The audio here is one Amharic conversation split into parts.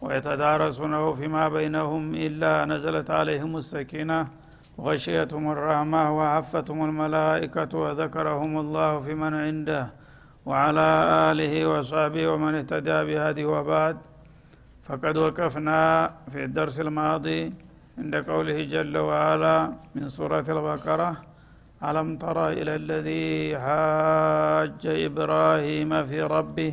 ويتدارسونه فيما بينهم إلا نزلت عليهم السكينة وغشيتهم الرحمة وعفتهم الملائكة وذكرهم الله في من عنده وعلى آله وصحبه ومن اهتدى بهذه وبعد. فقد وقفنا في الدرس الماضي عند قوله جل وعلا من سورة البقرة ألم تر إلى الذي حاج إبراهيم في ربه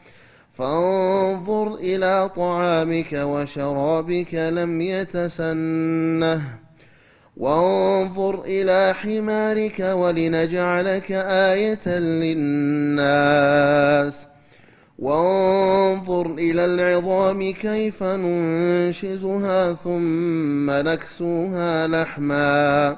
فانظر إلى طعامك وشرابك لم يتسنه. وانظر إلى حمارك ولنجعلك آية للناس. وانظر إلى العظام كيف ننشزها ثم نكسوها لحما.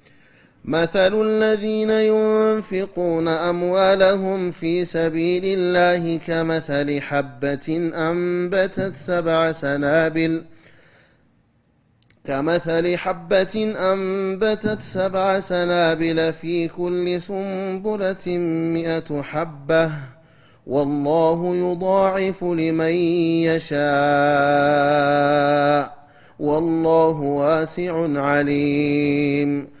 مثل الذين ينفقون أموالهم في سبيل الله كمثل حبة أنبتت سبع سنابل كمثل حبة أنبتت سبع سنابل في كل سنبلة مئة حبة والله يضاعف لمن يشاء والله واسع عليم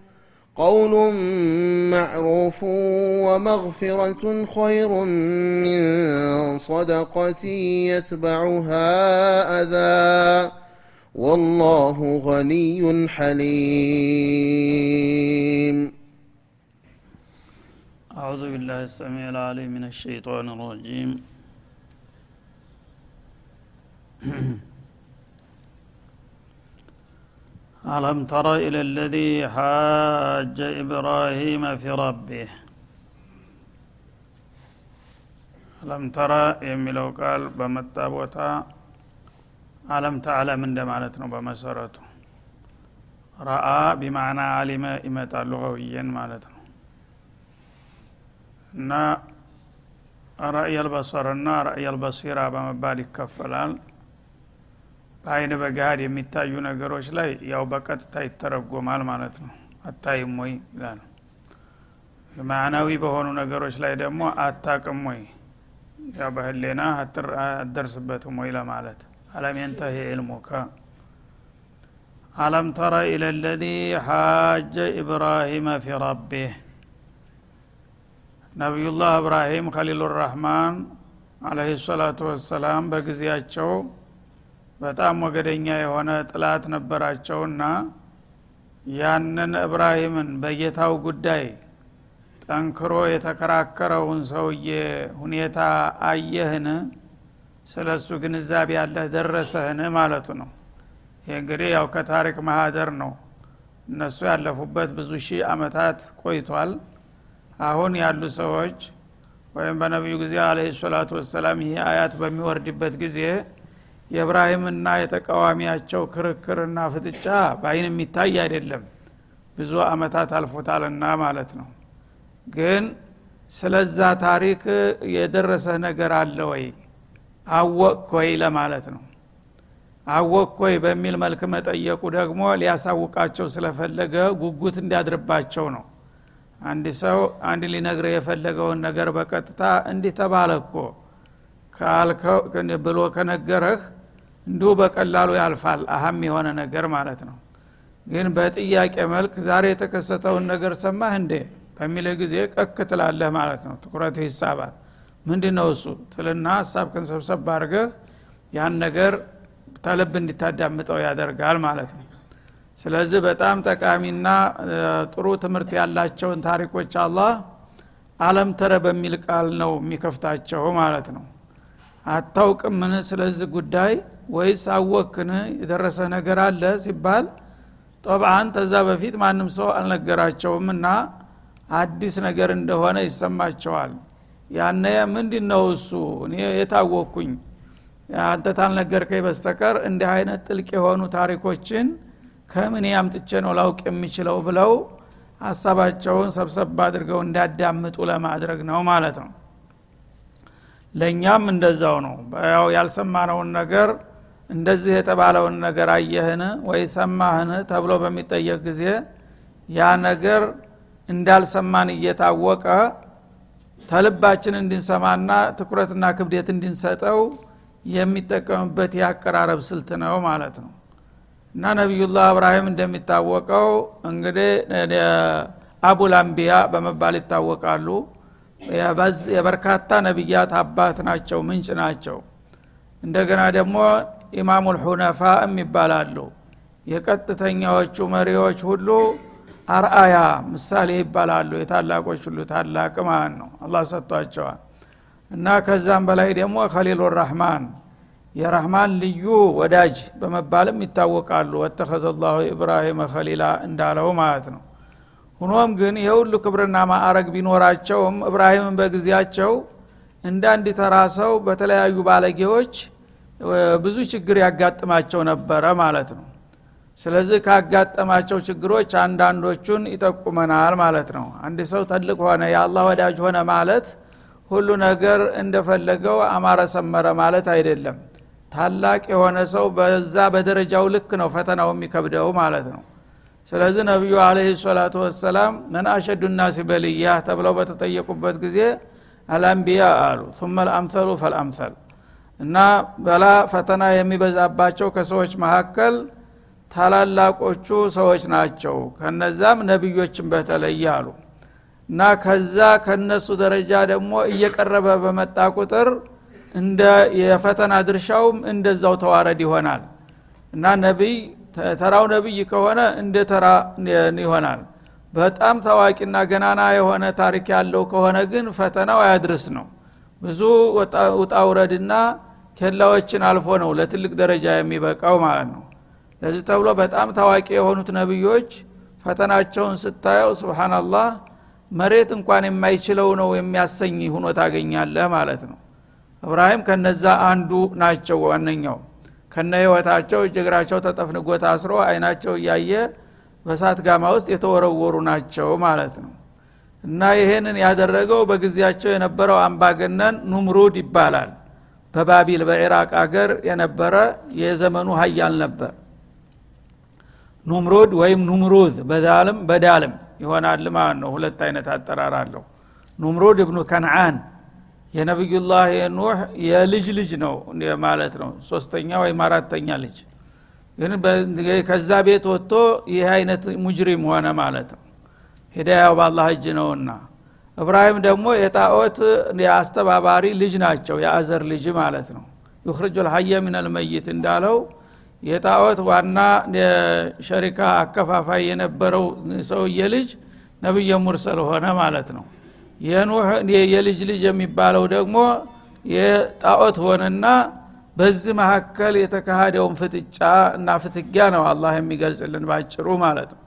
قول معروف ومغفرة خير من صدقة يتبعها أذى. والله غني حليم. أعوذ بالله السميع العليم من الشيطان الرجيم. ألم تر إلى الذي حاج إبراهيم في ربه ألم ترى የሚለው ቃል በመጣ ቦታ አለም ተዕለም እንደ ማለት ነው በመሰረቱ ረአ ቢማዕና አሊመ ይመጣል ሉገውየን ማለት ነው እና ረእየል በሰርና ረእየል በሲራ በመባል ይከፈላል በአይን በገሃድ የሚታዩ ነገሮች ላይ ያው በቀጥታ ይተረጎማል ማለት ነው። አታይም ወይ ይላል። ማዕናዊ በሆኑ ነገሮች ላይ ደግሞ አታቅም ወይ? ያው በህሌና አትደርስበትም ወይ ለማለት። አለም የንተህ ዕልሙከ። አለም ተረ ኢለ ለዚ ሓጀ ኢብራሂመ ፊ ረቢህ። ነቢዩላህ እብራሂም ከሊሉ ራህማን አለህ ሰላቱ ወሰላም በጊዜያቸው በጣም ወገደኛ የሆነ ጥላት ነበራቸውና ያንን እብራሂምን በጌታው ጉዳይ ጠንክሮ የተከራከረውን ሰውዬ ሁኔታ አየህን? ስለ እሱ ግንዛቤ ያለህ ደረሰህን? ማለቱ ነው። ይህ እንግዲህ ያው ከታሪክ ማህደር ነው። እነሱ ያለፉበት ብዙ ሺህ አመታት ቆይቷል። አሁን ያሉ ሰዎች ወይም በነቢዩ ጊዜ አለ ሰላቱ ወሰላም ይህ አያት በሚወርድበት ጊዜ የእብራሂምና የተቃዋሚያቸው ክርክርና ፍጥጫ በአይን የሚታይ አይደለም። ብዙ አመታት አልፎታልና ማለት ነው። ግን ስለዛ ታሪክ የደረሰ ነገር አለ ወይ? አወቅ ወይ ለማለት ነው። አወቅ ወይ በሚል መልክ መጠየቁ ደግሞ ሊያሳውቃቸው ስለፈለገ ጉጉት እንዲያድርባቸው ነው። አንድ ሰው አንድ ሊነግረ የፈለገውን ነገር በቀጥታ እንዲህ ተባለ እኮ ብሎ ከነገረህ እንዲሁ በቀላሉ ያልፋል። አሀም የሆነ ነገር ማለት ነው። ግን በጥያቄ መልክ ዛሬ የተከሰተውን ነገር ሰማህ እንዴ? በሚለ ጊዜ ቀክ ትላለህ ማለት ነው። ትኩረት ይሳባል። ምንድ ነው እሱ? ትልና ሀሳብክን ሰብሰብ አድርገህ ያን ነገር ተልብ እንዲታዳምጠው ያደርጋል ማለት ነው። ስለዚህ በጣም ጠቃሚና ጥሩ ትምህርት ያላቸውን ታሪኮች አላህ አለም ተረ በሚል ቃል ነው የሚከፍታቸው ማለት ነው። አታውቅም ምን ስለዚህ ጉዳይ ወይስ አወክን የደረሰ ነገር አለ ሲባል ጠብአን ተዛ በፊት ማንም ሰው አልነገራቸውም እና አዲስ ነገር እንደሆነ ይሰማቸዋል። ያነ ምንድ ነው እሱ? እኔ የታወቅኩኝ። አንተ ታልነገርከኝ በስተቀር እንዲህ አይነት ጥልቅ የሆኑ ታሪኮችን ከምን ያምጥቼ ነው ላውቅ የሚችለው ብለው ሀሳባቸውን ሰብሰብ አድርገው እንዲያዳምጡ ለማድረግ ነው ማለት ነው። ለእኛም እንደዛው ነው። ያው ያልሰማነውን ነገር እንደዚህ የተባለውን ነገር አየህን ወይ ሰማህን ተብሎ በሚጠየቅ ጊዜ ያ ነገር እንዳልሰማን እየታወቀ ተልባችን እንድንሰማና ትኩረትና ክብደት እንድንሰጠው የሚጠቀምበት የአቀራረብ ስልት ነው ማለት ነው። እና ነቢዩላህ እብራሂም እንደሚታወቀው እንግዲህ አቡል አንቢያ በመባል ይታወቃሉ። የበርካታ ነቢያት አባት ናቸው ምንጭ ናቸው። እንደገና ደግሞ ኢማሙል ሁነፋ ይባላሉ። የቀጥተኛዎቹ መሪዎች ሁሉ አርአያ ምሳሌ ይባላሉ። የታላቆች ሁሉ ታላቅ ማለት ነው። አላህ ሰጥቷቸዋል። እና ከዛም በላይ ደግሞ ከሊሉ ራህማን የራህማን ልዩ ወዳጅ በመባልም ይታወቃሉ። ወተኸዘ ላሁ ኢብራሂመ ከሊላ እንዳለው ማለት ነው። ሁኖም ግን የሁሉ ክብርና ማዕረግ ቢኖራቸውም እብራሂምን በጊዜያቸው እንደ አንድ ተራ ሰው በተለያዩ ባለጌዎች ብዙ ችግር ያጋጥማቸው ነበረ ማለት ነው ስለዚህ ካጋጠማቸው ችግሮች አንዳንዶቹን ይጠቁመናል ማለት ነው አንድ ሰው ትልቅ ሆነ የአላህ ወዳጅ ሆነ ማለት ሁሉ ነገር እንደፈለገው አማረ ሰመረ ማለት አይደለም ታላቅ የሆነ ሰው በዛ በደረጃው ልክ ነው ፈተናው የሚከብደው ማለት ነው ስለዚህ ነቢዩ አለህ ሰላቱ ወሰላም ምን አሸዱ ናሲ በልያ ተብለው በተጠየቁበት ጊዜ አልአንቢያ አሉ ثم الامثل فالامثل እና በላ ፈተና የሚበዛባቸው ከሰዎች መካከል ታላላቆቹ ሰዎች ናቸው። ከነዛም ነቢዮችን በተለይ አሉ። እና ከዛ ከነሱ ደረጃ ደግሞ እየቀረበ በመጣ ቁጥር እንደ የፈተና ድርሻውም እንደዛው ተዋረድ ይሆናል። እና ነቢይ ተራው ነቢይ ከሆነ እንደ ተራ ይሆናል። በጣም ታዋቂና ገናና የሆነ ታሪክ ያለው ከሆነ ግን ፈተናው አያድርስ ነው። ብዙ ውጣ ውረድና ኬላዎችን አልፎ ነው ለትልቅ ደረጃ የሚበቃው ማለት ነው። ለዚህ ተብሎ በጣም ታዋቂ የሆኑት ነቢዮች ፈተናቸውን ስታየው ስብናላህ መሬት እንኳን የማይችለው ነው የሚያሰኝ ሁኖ ታገኛለህ ማለት ነው። እብራሂም ከነዛ አንዱ ናቸው ዋነኛው። ከነ ህይወታቸው እጅግራቸው ተጠፍንጎ ታስሮ አይናቸው እያየ በሳት ጋማ ውስጥ የተወረወሩ ናቸው ማለት ነው። እና ይሄንን ያደረገው በጊዜያቸው የነበረው አምባገነን ኑምሩድ ይባላል በባቢል በኢራቅ አገር የነበረ የዘመኑ ሀያል ነበር። ኑምሩድ ወይም ኑምሩዝ በዳልም በዳልም ይሆናል ማለት ነው። ሁለት አይነት አጠራር አለው። ኑምሩድ እብኑ ከነአን የነቢዩላህ ኑህ የልጅ ልጅ ነው ማለት ነው። ሶስተኛ ወይም አራተኛ ልጅ ግን ከዛ ቤት ወጥቶ ይህ አይነት ሙጅሪም ሆነ ማለት ነው። ሂዳያው በአላህ እጅ ነውና እብራሂም ደግሞ የጣዖት የአስተባባሪ ልጅ ናቸው። የአዘር ልጅ ማለት ነው። ዩክርጁ ልሀየ ምን እንዳለው የጣዖት ዋና ሸሪካ አከፋፋይ የነበረው ሰውየ ልጅ ነቢየ ሙርሰል ሆነ ማለት ነው። የኑህ የልጅ ልጅ የሚባለው ደግሞ የጣዖት ሆነና በዚህ መካከል የተካሃደውን ፍጥጫ እና ፍትጊያ ነው አላህ የሚገልጽልን ባጭሩ ማለት ነው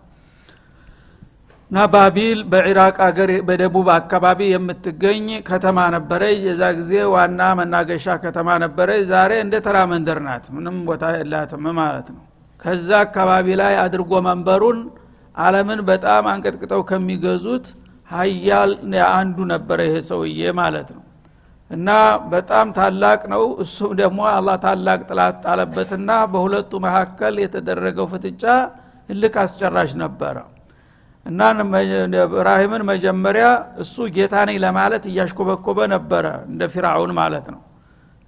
እና ባቢል በኢራቅ አገር በደቡብ አካባቢ የምትገኝ ከተማ ነበረ የዛ ጊዜ ዋና መናገሻ ከተማ ነበረ ዛሬ እንደ ተራ መንደር ናት። ምንም ቦታ የላትም ማለት ነው። ከዛ አካባቢ ላይ አድርጎ መንበሩን አለምን በጣም አንቀጥቅጠው ከሚገዙት ሀያል አንዱ ነበረ ይሄ ሰውዬ ማለት ነው። እና በጣም ታላቅ ነው። እሱም ደግሞ አላህ ታላቅ ጥላት ጣለበትና በሁለቱ መካከል የተደረገው ፍጥጫ እልክ አስጨራሽ ነበረ እና እብራሂምን መጀመሪያ እሱ ጌታ ነኝ ለማለት እያሽኮበኮበ ነበረ እንደ ፊራውን ማለት ነው።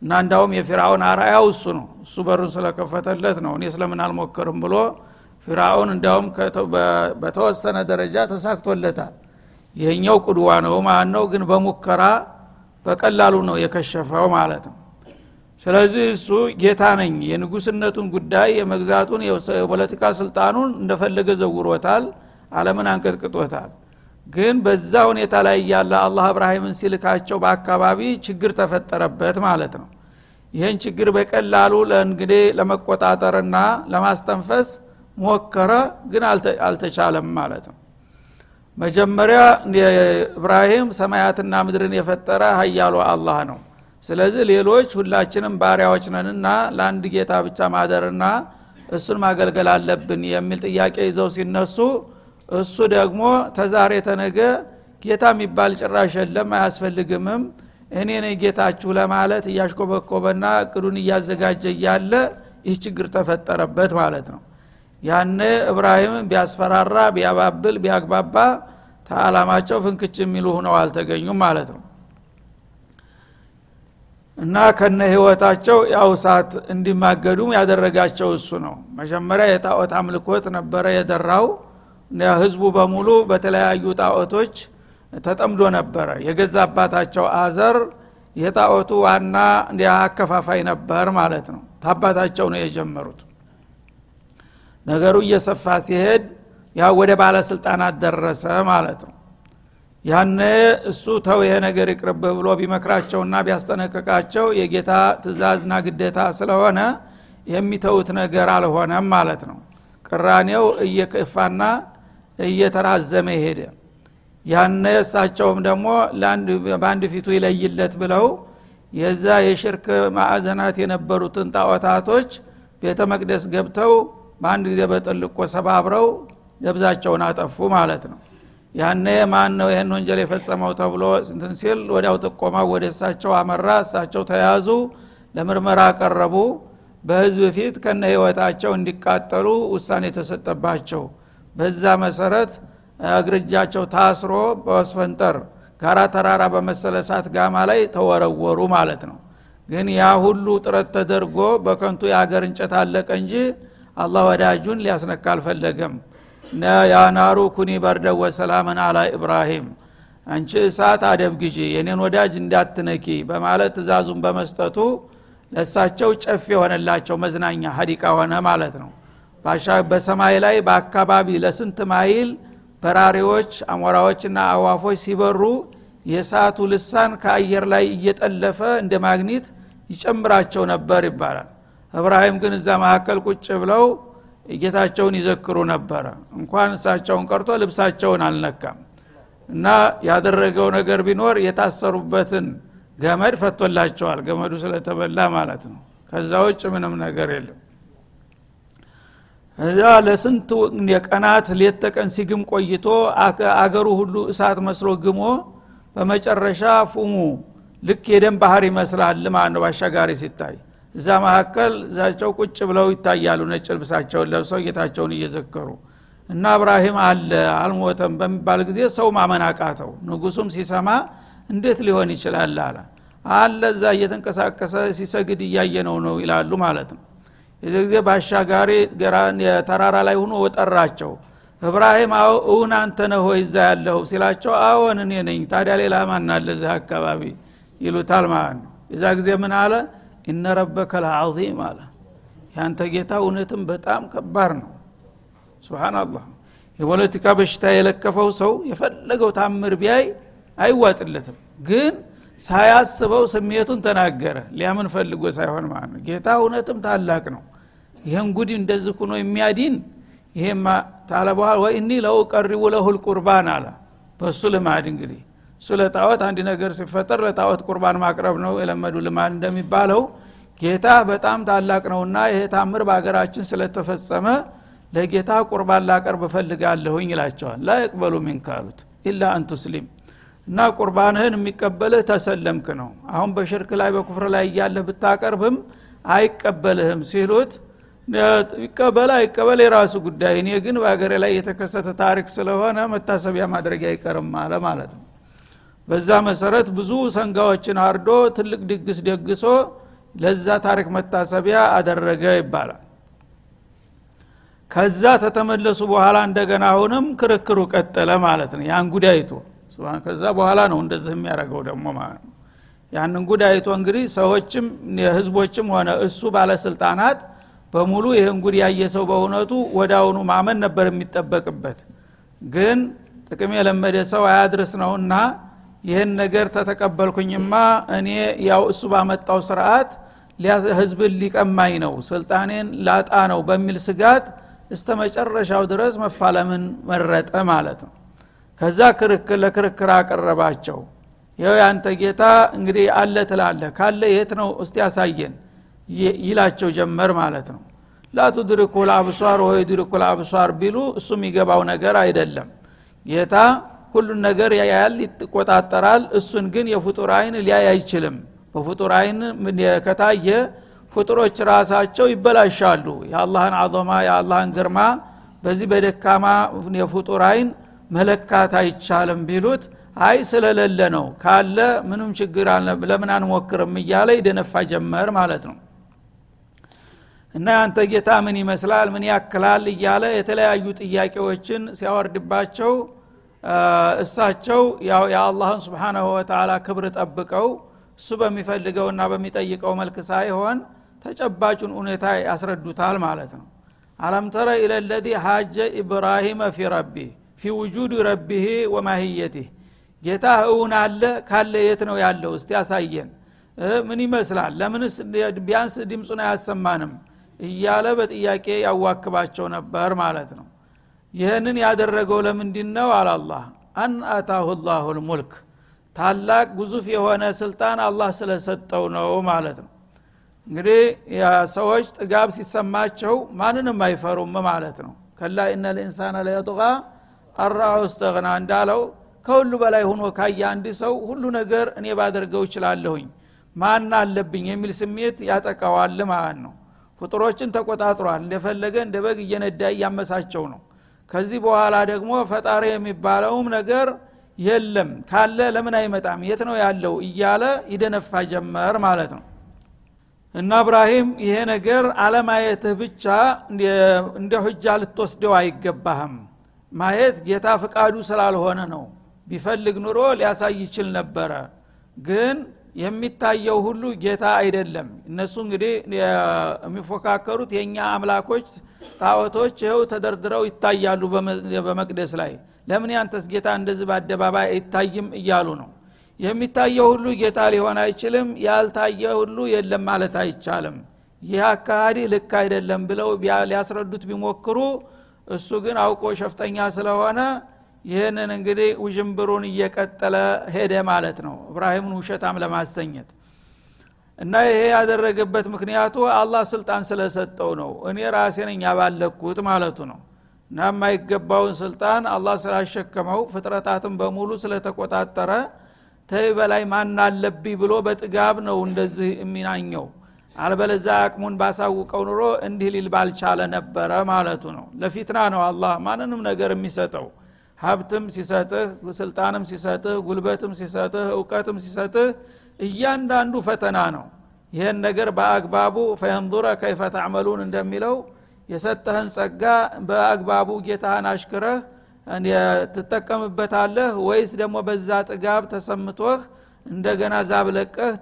እና እንዳውም የፊራውን አርአያው እሱ ነው። እሱ በሩን ስለከፈተለት ነው እኔ ስለምን አልሞክርም ብሎ ፊራውን እንዲያውም በተወሰነ ደረጃ ተሳክቶለታል። ይህኛው ቁድዋ ነው ማለት ነው ግን በሙከራ በቀላሉ ነው የከሸፈው ማለት ነው። ስለዚህ እሱ ጌታ ነኝ የንጉስነቱን ጉዳይ የመግዛቱን የፖለቲካ ስልጣኑን እንደፈለገ ዘውሮታል አለምን አንቀጥቅጦታል። ግን በዛ ሁኔታ ላይ ያለ አላህ እብራሂምን ሲልካቸው በአካባቢ ችግር ተፈጠረበት ማለት ነው። ይህን ችግር በቀላሉ ለእንግዲህ ለመቆጣጠርና ለማስተንፈስ ሞከረ ግን አልተቻለም ማለት ነው። መጀመሪያ ኢብራሂም ሰማያትና ምድርን የፈጠረ ሀያሉ አላህ ነው። ስለዚህ ሌሎች ሁላችንም ባሪያዎች ነንና ለአንድ ጌታ ብቻ ማደርና እሱን ማገልገል አለብን የሚል ጥያቄ ይዘው ሲነሱ እሱ ደግሞ ተዛሬ ተነገ ጌታ የሚባል ጭራሽ የለም አያስፈልግምም። እኔ ነኝ ጌታችሁ ለማለት እያሽኮበኮበና እቅዱን እያዘጋጀ እያለ ይህ ችግር ተፈጠረበት ማለት ነው። ያነ እብራሂምን ቢያስፈራራ ቢያባብል ቢያግባባ ተአላማቸው ፍንክች የሚሉ ሁነው አልተገኙም ማለት ነው። እና ከነ ህይወታቸው ያው እሳት እንዲማገዱም ያደረጋቸው እሱ ነው። መጀመሪያ የጣዖት አምልኮት ነበረ የደራው ህዝቡ በሙሉ በተለያዩ ጣዖቶች ተጠምዶ ነበረ። የገዛ አባታቸው አዘር የጣዖቱ ዋና አከፋፋይ ነበር ማለት ነው። ታባታቸው ነው የጀመሩት። ነገሩ እየሰፋ ሲሄድ ያው ወደ ባለስልጣናት ደረሰ ማለት ነው። ያነ እሱ ተው ይሄ ነገር ይቅርብህ ብሎ ቢመክራቸውና ቢያስጠነቅቃቸው የጌታ ትእዛዝና ግዴታ ስለሆነ የሚተውት ነገር አልሆነም ማለት ነው። ቅራኔው እየከፋና እየተራዘመ ሄደ። ያነ እሳቸውም ደግሞ በአንድ ፊቱ ይለይለት ብለው የዛ የሽርክ ማዕዘናት የነበሩትን ጣዖታቶች ቤተ መቅደስ ገብተው በአንድ ጊዜ በጥልቆ ሰባብረው ደብዛቸውን አጠፉ ማለት ነው። ያነ ማን ነው ይህን ወንጀል የፈጸመው ተብሎ ስንትን ሲል ወዲያው ጥቆማ ወደ እሳቸው አመራ። እሳቸው ተያዙ ለምርመራ ቀረቡ። በህዝብ ፊት ከነ ህይወታቸው እንዲቃጠሉ ውሳኔ የተሰጠባቸው በዛ መሰረት እግርጃቸው ታስሮ በወስፈንጠር ጋራ ተራራ በመሰለ እሳት ጋማ ላይ ተወረወሩ ማለት ነው። ግን ያ ሁሉ ጥረት ተደርጎ በከንቱ የአገር እንጨት አለቀ እንጂ አላህ ወዳጁን ሊያስነካ አልፈለገም። ያናሩ ኩኒ በርደ ወሰላምን አላ ኢብራሂም አንቺ እሳት አደብ ግዢ የኔን ወዳጅ እንዳትነኪ በማለት ትእዛዙን በመስጠቱ ለእሳቸው ጨፍ የሆነላቸው መዝናኛ ሀዲቃ ሆነ ማለት ነው በሰማይ ላይ በአካባቢ ለስንት ማይል በራሪዎች አሞራዎችና አዋፎች ሲበሩ የሰዓቱ ልሳን ከአየር ላይ እየጠለፈ እንደ ማግኒት ይጨምራቸው ነበር ይባላል። እብራሂም ግን እዛ መካከል ቁጭ ብለው ጌታቸውን ይዘክሩ ነበረ። እንኳን እሳቸውን ቀርቶ ልብሳቸውን አልነካም እና ያደረገው ነገር ቢኖር የታሰሩበትን ገመድ ፈቶላቸዋል። ገመዱ ስለተበላ ማለት ነው። ከዛ ውጭ ምንም ነገር የለም እዛ ለስንት የቀናት ሌት ሲግም ቆይቶ አገሩ ሁሉ እሳት መስሎ ግሞ በመጨረሻ ፉሙ ልክ የደም ባህር ይመስላል ማለት ነው ባሻጋሪ ሲታይ። እዛ መካከል እዛቸው ቁጭ ብለው ይታያሉ ነጭ ልብሳቸውን ለብሰው ጌታቸውን እየዘከሩ። እና እብራሂም አለ አልሞተም በሚባል ጊዜ ሰው ማመን አቃተው። ንጉሱም ሲሰማ እንዴት ሊሆን ይችላል አለ። አለ እዛ እየተንቀሳቀሰ ሲሰግድ እያየነው ነው ይላሉ ማለት ነው የዚህ ጊዜ ባሻጋሪ የተራራ ላይ ሁኖ ወጠራቸው። እብራሂም እውን አንተ ነህ ሆይ እዛ ያለሁ ሲላቸው አዎን እኔ ነኝ። ታዲያ ሌላ ማን እዚህ አካባቢ? ይሉታል ማለት ነው። የዛ ጊዜ ምን አለ? ኢነ ረበከ ለዓዚም አለ። ያንተ ጌታ እውነትም በጣም ከባድ ነው። ስብናላህ የፖለቲካ በሽታ የለከፈው ሰው የፈለገው ታምር ቢያይ አይዋጥለትም። ግን ሳያስበው ስሜቱን ተናገረ። ሊያምን ፈልጎ ሳይሆን ማለት ነው። ጌታ እውነትም ታላቅ ነው። ይህን ጉድ እንደዚህ ሁኖ የሚያዲን ይሄማ ታለ በኋላ ወይ እኒ ለው ቀሪቡ ለሁል ቁርባን አለ። በእሱ ልማድ እንግዲህ እሱ ለጣዖት አንድ ነገር ሲፈጠር ለጣዖት ቁርባን ማቅረብ ነው። የለመዱ ልማድ እንደሚባለው ጌታ በጣም ታላቅ ነውና ይሄ ታምር በሀገራችን ስለተፈጸመ ለጌታ ቁርባን ላቀርብ እፈልጋለሁኝ ይላቸዋል። ላ የቅበሉ ሚን ካሉት ኢላ አንቱስሊም እና ቁርባንህን የሚቀበልህ ተሰለምክ ነው። አሁን በሽርክ ላይ በኩፍር ላይ እያለህ ብታቀርብም አይቀበልህም ሲሉት ይቀበል አይቀበል የራሱ ጉዳይ። እኔ ግን በሀገሬ ላይ የተከሰተ ታሪክ ስለሆነ መታሰቢያ ማድረግ አይቀርም አለ ማለት ነው። በዛ መሰረት ብዙ ሰንጋዎችን አርዶ ትልቅ ድግስ ደግሶ ለዛ ታሪክ መታሰቢያ አደረገ ይባላል። ከዛ ተተመለሱ በኋላ እንደገና አሁንም ክርክሩ ቀጠለ ማለት ነው። ያን ጉዳይቶ ከዛ በኋላ ነው እንደዚህ የሚያደርገው ደግሞ ማለት ነው። ያንን ጉዳይቶ እንግዲህ ሰዎችም የህዝቦችም ሆነ እሱ ባለስልጣናት በሙሉ ይህን ጉድ ያየ ሰው በእውነቱ ወዳውኑ ማመን ነበር የሚጠበቅበት። ግን ጥቅም የለመደ ሰው አያድርስ ነውና ይህን ነገር ተተቀበልኩኝማ እኔ ያው እሱ ባመጣው ስርዓት ህዝብን ሊቀማኝ ነው ስልጣኔን ላጣ ነው በሚል ስጋት እስተ መጨረሻው ድረስ መፋለምን መረጠ ማለት ነው ከዛ ክርክር ለክርክር አቀረባቸው። ይው ያንተ ጌታ እንግዲህ አለ ትላለ ካለ የት ነው? እስቲ ያሳየን ይላቸው ጀመር ማለት ነው። ላቱድሪኩ ወይ ድሪኩ ልአብሷር ቢሉ እሱ የሚገባው ነገር አይደለም። ጌታ ሁሉን ነገር ያያል ይቆጣጠራል። እሱን ግን የፍጡር አይን ሊያይ አይችልም። በፍጡር አይን ከታየ ፍጡሮች ራሳቸው ይበላሻሉ። የአላህን አዞማ የአላህን ግርማ በዚህ በደካማ የፍጡር አይን መለካት አይቻልም ቢሉት አይ ስለሌለ ነው ካለ ምንም ችግር ለምን አንሞክርም እያለ ይደነፋ ጀመር ማለት ነው። እና ያንተ ጌታ ምን ይመስላል ምን ያክላል እያለ የተለያዩ ጥያቄዎችን ሲያወርድባቸው እሳቸው ያው የአላህን ስብሓናሁ ወተላ ክብር ጠብቀው እሱ በሚፈልገውና በሚጠይቀው መልክ ሳይሆን ተጨባጩን ሁኔታ ያስረዱታል ማለት ነው። አለም ተረ ኢለ ለዚ ሀጀ ኢብራሂመ ፊ ረቢ ፊ ውጁድ ረቢህ ወማህየቲህ። ጌታ እውን አለ ካለ የት ነው ያለው? እስቲ ያሳየን ምን ይመስላል? ለምንስ ቢያንስ ድምፁን አያሰማንም? እያለ በጥያቄ ያዋክባቸው ነበር ማለት ነው። ይህንን ያደረገው ለምንድን ነው አላላህ አን አታሁ ላሁ ልሙልክ ታላቅ ግዙፍ የሆነ ስልጣን አላህ ስለሰጠው ነው ማለት ነው። እንግዲህ ሰዎች ጥጋብ ሲሰማቸው ማንንም አይፈሩም ማለት ነው። ከላ ኢነ ልኢንሳን ለየጡቃ አራሁ እስተግና እንዳለው ከሁሉ በላይ ሆኖ ካየ አንድ ሰው ሁሉ ነገር እኔ ባደርገው ይችላለሁኝ ማን አለብኝ የሚል ስሜት ያጠቃዋል ማለት ነው። ፍጡሮችን ተቆጣጥሯል። እንደፈለገ እንደ በግ እየነዳ እያመሳቸው ነው። ከዚህ በኋላ ደግሞ ፈጣሪ የሚባለውም ነገር የለም። ካለ ለምን አይመጣም? የት ነው ያለው? እያለ ይደነፋ ጀመር ማለት ነው። እና እብራሂም ይሄ ነገር አለማየትህ ብቻ እንደ ሁጃ ልትወስደው አይገባህም ማየት ጌታ ፍቃዱ ስላልሆነ ነው። ቢፈልግ ኑሮ ሊያሳይ ይችል ነበረ። ግን የሚታየው ሁሉ ጌታ አይደለም። እነሱ እንግዲህ የሚፎካከሩት የእኛ አምላኮች ጣዖቶች ይኸው ተደርድረው ይታያሉ በመቅደስ ላይ። ለምን ያንተስ ጌታ እንደዚህ በአደባባይ አይታይም? እያሉ ነው። የሚታየው ሁሉ ጌታ ሊሆን አይችልም ያልታየ ሁሉ የለም ማለት አይቻልም። ይህ አካሃዲ ልክ አይደለም ብለው ሊያስረዱት ቢሞክሩ እሱ ግን አውቆ ሸፍተኛ ስለሆነ ይህንን እንግዲህ ውዥንብሩን እየቀጠለ ሄደ ማለት ነው። እብራሂምን ውሸታም ለማሰኘት እና ይሄ ያደረገበት ምክንያቱ አላህ ስልጣን ስለሰጠው ነው። እኔ ራሴ ያባለኩት ማለቱ ነው። እና የማይገባውን ስልጣን አላህ ስላሸከመው ፍጥረታትን በሙሉ ስለተቆጣጠረ ተይ በላይ ማን አለብኝ ብሎ በጥጋብ ነው እንደዚህ የሚናኘው አልበለዛ አቅሙን ባሳውቀው ኑሮ እንዲህ ሊል ባልቻለ ነበረ ማለቱ ነው። ለፊትና ነው አላህ ማንንም ነገር የሚሰጠው። ሀብትም ሲሰጥህ ስልጣንም ሲሰጥህ ጉልበትም ሲሰጥህ እውቀትም ሲሰጥህ እያንዳንዱ ፈተና ነው። ይህን ነገር በአግባቡ ፈየንዙረ ከይፈ ተዕመሉን እንደሚለው የሰጠህን ጸጋ በአግባቡ ጌታህን አሽክረህ ትጠቀምበታለህ ወይስ ደግሞ በዛ ጥጋብ ተሰምቶህ እንደገና ዛብለቀህ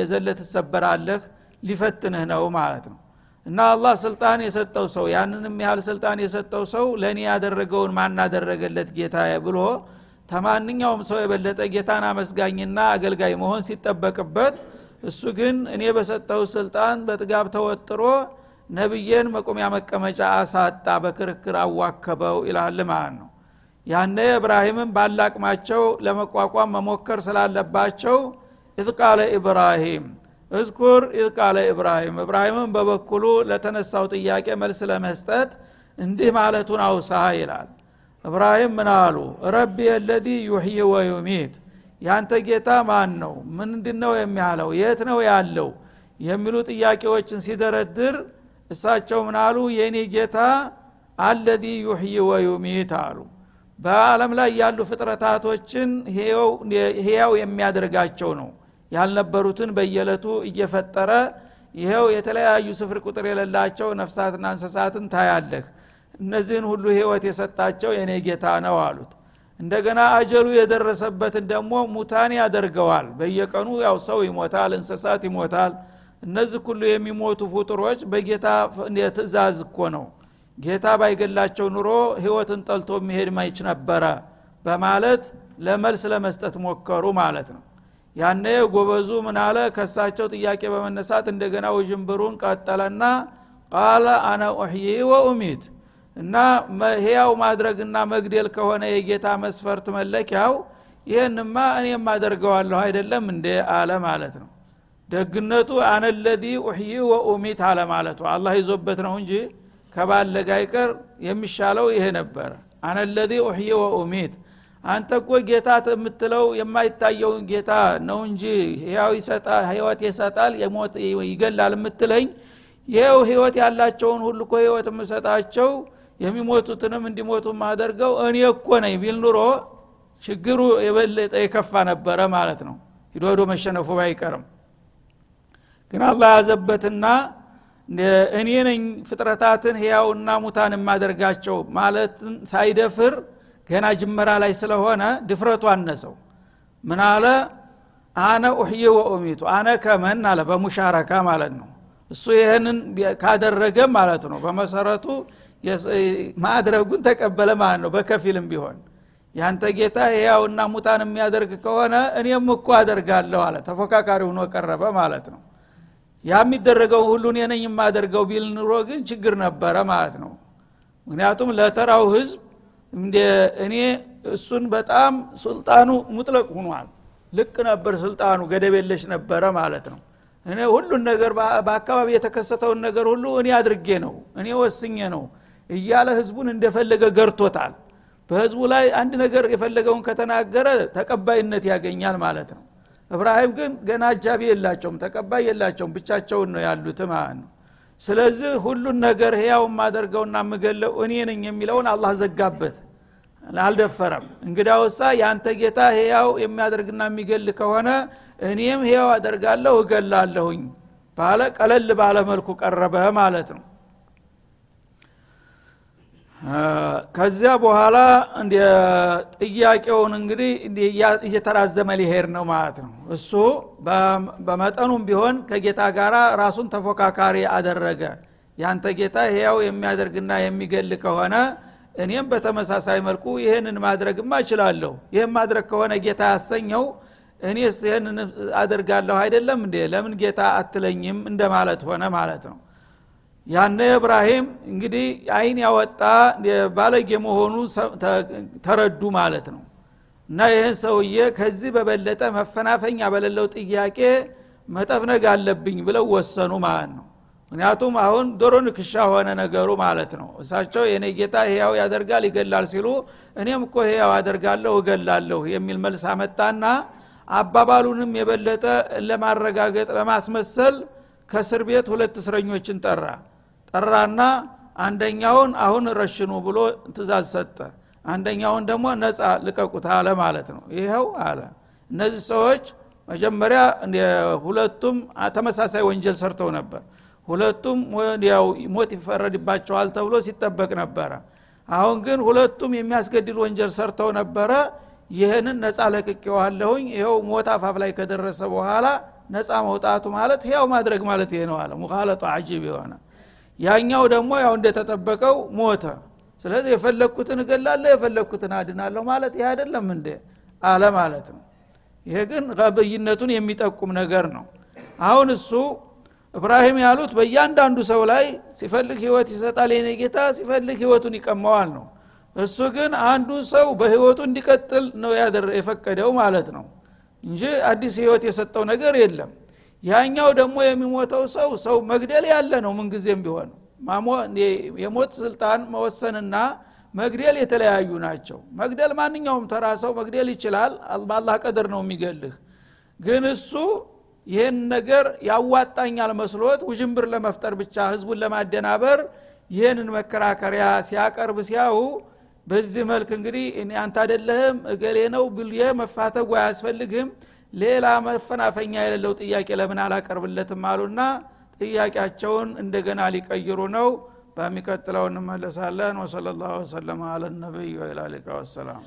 የዘለ ትሰበራለህ ሊፈትንህ ነው ማለት ነው። እና አላህ ስልጣን የሰጠው ሰው ያንንም ያህል ስልጣን የሰጠው ሰው ለእኔ ያደረገውን ማናደረገለት ጌታ ብሎ ተማንኛውም ሰው የበለጠ ጌታን አመስጋኝና አገልጋይ መሆን ሲጠበቅበት እሱ ግን እኔ በሰጠሁት ስልጣን በጥጋብ ተወጥሮ ነቢዬን መቆሚያ መቀመጫ አሳጣ በክርክር አዋከበው ይላል ማለት ነው። ያነ እብራሂምም ባላቅማቸው ለመቋቋም መሞከር ስላለባቸው إذ قال إبراهيم اذكر قال إبراهيم። እብራሂምም በበኩሉ ለተነሳው ጥያቄ መልስ ለመስጠት እንዲህ ማለቱን አውሳ ይላል። እብራሂም ምን አሉ? ረቢ የለዚ ዩሕይ ወዩሚት። ያንተ ጌታ ማን ነው? ምንድን ነው የሚያለው? የት ነው ያለው? የሚሉ ጥያቄዎችን ሲደረድር እሳቸው ምን አሉ? የእኔ ጌታ አለዚ ዩሕይ ወዩሚት አሉ። በአለም ላይ ያሉ ፍጥረታቶችን ህያው የሚያደርጋቸው ነው ያልነበሩትን በየለቱ እየፈጠረ ይኸው የተለያዩ ስፍር ቁጥር የሌላቸው ነፍሳትና እንስሳትን ታያለህ። እነዚህን ሁሉ ህይወት የሰጣቸው የኔ ጌታ ነው አሉት። እንደገና አጀሉ የደረሰበትን ደግሞ ሙታን ያደርገዋል። በየቀኑ ያው ሰው ይሞታል እንስሳት ይሞታል። እነዚህ ሁሉ የሚሞቱ ፍጡሮች በጌታ ትእዛዝ እኮ ነው። ጌታ ባይገላቸው ኑሮ ህይወትን ጠልቶ የሚሄድ ማይች ነበረ በማለት ለመልስ ለመስጠት ሞከሩ ማለት ነው ያነ ጎበዙ ምናለ ከሳቸው ጥያቄ በመነሳት እንደገና ውዥንብሩን ቀጠለና ቃለ አነ ኡሕይ ወኡሚት። እና ህያው ማድረግና መግደል ከሆነ የጌታ መስፈርት መለኪያው ይህንማ እኔም አደርገዋለሁ አይደለም እንደ አለ ማለት ነው። ደግነቱ አነለዚ ኡሕይ ወኡሚት አለ ማለቱ። አላህ ይዞበት ነው እንጂ ከባለጋ የሚሻለው ይሄ ነበረ አነለዚ ኡሕይ ወኡሚት አንተ እኮ ጌታ የምትለው የማይታየውን ጌታ ነው እንጂ ህይወት ይሰጣል ይገላል የምትለኝ ይኸው ህይወት ያላቸውን ሁሉ እኮ ህይወት የምሰጣቸው የሚሞቱትንም እንዲሞቱ ማደርገው እኔ እኮ ነኝ ቢል ኑሮ ችግሩ የበለጠ የከፋ ነበረ ማለት ነው። ሂዶ ሂዶ መሸነፉ ባይቀርም። ግን አላህ ያዘበትና እኔ ነኝ ፍጥረታትን ህያውና ሙታን የማደርጋቸው ማለትን ሳይደፍር ገና ጅመራ ላይ ስለሆነ ድፍረቱ አነሰው። ምን አለ? አነ ኡሕይ ወኡሚቱ አነ ከመን አለ በሙሻረካ ማለት ነው። እሱ ይህንን ካደረገ ማለት ነው። በመሰረቱ ማድረጉን ተቀበለ ማለት ነው። በከፊልም ቢሆን ያንተ ጌታ ያውና ሙታን የሚያደርግ ከሆነ እኔም እኮ አደርጋለሁ አለ። ተፎካካሪ ሆኖ ቀረበ ማለት ነው። ያ የሚደረገው ሁሉ እኔ ነኝ የማደርገው ቢል ኑሮ ግን ችግር ነበረ ማለት ነው። ምክንያቱም ለተራው ህዝብ እንደ እኔ እሱን በጣም ሱልጣኑ ሙጥለቅ ሁኗል ልቅ ነበር ስልጣኑ ገደብ የለሽ ነበረ ማለት ነው። እኔ ሁሉን ነገር በአካባቢ የተከሰተውን ነገር ሁሉ እኔ አድርጌ ነው እኔ ወስኜ ነው እያለ ህዝቡን እንደፈለገ ገርቶታል። በህዝቡ ላይ አንድ ነገር የፈለገውን ከተናገረ ተቀባይነት ያገኛል ማለት ነው። እብራሂም ግን ገና አጃቢ የላቸውም ተቀባይ የላቸውም ብቻቸውን ነው ያሉት ማለት ነው ስለዚህ ሁሉን ነገር ህያው የማደርገውና የምገለው እኔ ነኝ የሚለውን አላህ ዘጋበት። አልደፈረም። እንግዳውሳ የአንተ ጌታ ህያው የሚያደርግና የሚገል ከሆነ እኔም ህያው አደርጋለሁ እገላለሁኝ ባለ ቀለል ባለ መልኩ ቀረበ ማለት ነው ከዚያ በኋላ ጥያቄውን እንግዲህ እየተራዘመ ሊሄድ ነው ማለት ነው። እሱ በመጠኑም ቢሆን ከጌታ ጋር ራሱን ተፎካካሪ አደረገ። ያንተ ጌታ ህያው የሚያደርግና የሚገል ከሆነ እኔም በተመሳሳይ መልኩ ይህንን ማድረግማ እችላለሁ። ይህም ማድረግ ከሆነ ጌታ ያሰኘው እኔስ ይህንን አደርጋለሁ አይደለም እንዴ? ለምን ጌታ አትለኝም? እንደማለት ሆነ ማለት ነው ያነ እብራሂም እንግዲህ አይን ያወጣ ባለጌ መሆኑ ተረዱ ማለት ነው። እና ይህን ሰውዬ ከዚህ በበለጠ መፈናፈኛ በሌለው ጥያቄ መጠፍነግ አለብኝ ብለው ወሰኑ ማለት ነው። ምክንያቱም አሁን ዶሮ ንክሻ ሆነ ነገሩ ማለት ነው። እሳቸው የኔ ጌታ ህያው ያደርጋል ይገላል ሲሉ እኔም እኮ ህያው አደርጋለሁ እገላለሁ የሚል መልስ አመጣና አባባሉንም የበለጠ ለማረጋገጥ ለማስመሰል ከእስር ቤት ሁለት እስረኞችን ጠራ ጠራና አንደኛውን አሁን ረሽኑ ብሎ ትእዛዝ ሰጠ። አንደኛውን ደግሞ ነፃ ልቀቁት አለ ማለት ነው። ይኸው አለ። እነዚህ ሰዎች መጀመሪያ ሁለቱም ተመሳሳይ ወንጀል ሰርተው ነበር። ሁለቱም ያው ሞት ይፈረድባቸዋል ተብሎ ሲጠበቅ ነበረ። አሁን ግን ሁለቱም የሚያስገድል ወንጀል ሰርተው ነበረ። ይህንን ነፃ ለቅቄዋለሁኝ። ይኸው ሞት አፋፍ ላይ ከደረሰ በኋላ ነፃ መውጣቱ ማለት ያው ማድረግ ማለት ይሄ ነው አለ። ሙካለጡ አጂብ የሆነ ያኛው ደግሞ ያው እንደተጠበቀው ሞተ። ስለዚህ የፈለግኩትን እገላለሁ የፈለግኩትን አድናለሁ ማለት ይህ አይደለም እንደ አለ ማለት ነው። ይሄ ግን ቀብይነቱን የሚጠቁም ነገር ነው። አሁን እሱ እብራሂም ያሉት በእያንዳንዱ ሰው ላይ ሲፈልግ ህይወት ይሰጣል የኔ ጌታ ሲፈልግ ህይወቱን ይቀመዋል ነው። እሱ ግን አንዱ ሰው በህይወቱ እንዲቀጥል ነው የፈቀደው ማለት ነው። እንጂ አዲስ ህይወት የሰጠው ነገር የለም ያኛው ደግሞ የሚሞተው ሰው ሰው መግደል ያለ ነው ምንጊዜም ቢሆን። የሞት ስልጣን መወሰንና መግደል የተለያዩ ናቸው። መግደል ማንኛውም ተራ ሰው መግደል ይችላል። በአላህ ቀደር ነው የሚገልህ። ግን እሱ ይህን ነገር ያዋጣኛል መስሎት ውዥንብር ለመፍጠር ብቻ ህዝቡን ለማደናበር ይህንን መከራከሪያ ሲያቀርብ ሲያው በዚህ መልክ እንግዲህ አንተ አደለህም እገሌ ነው ብዬ መፋተጉ አያስፈልግም ሌላ መፈናፈኛ የሌለው ጥያቄ ለምን አላቀርብለትም አሉና ጥያቄያቸውን እንደገና ሊቀይሩ ነው። በሚቀጥለው እንመለሳለን። ወሰለ ላሁ ወሰለማ አለ ነቢይ ወሰላም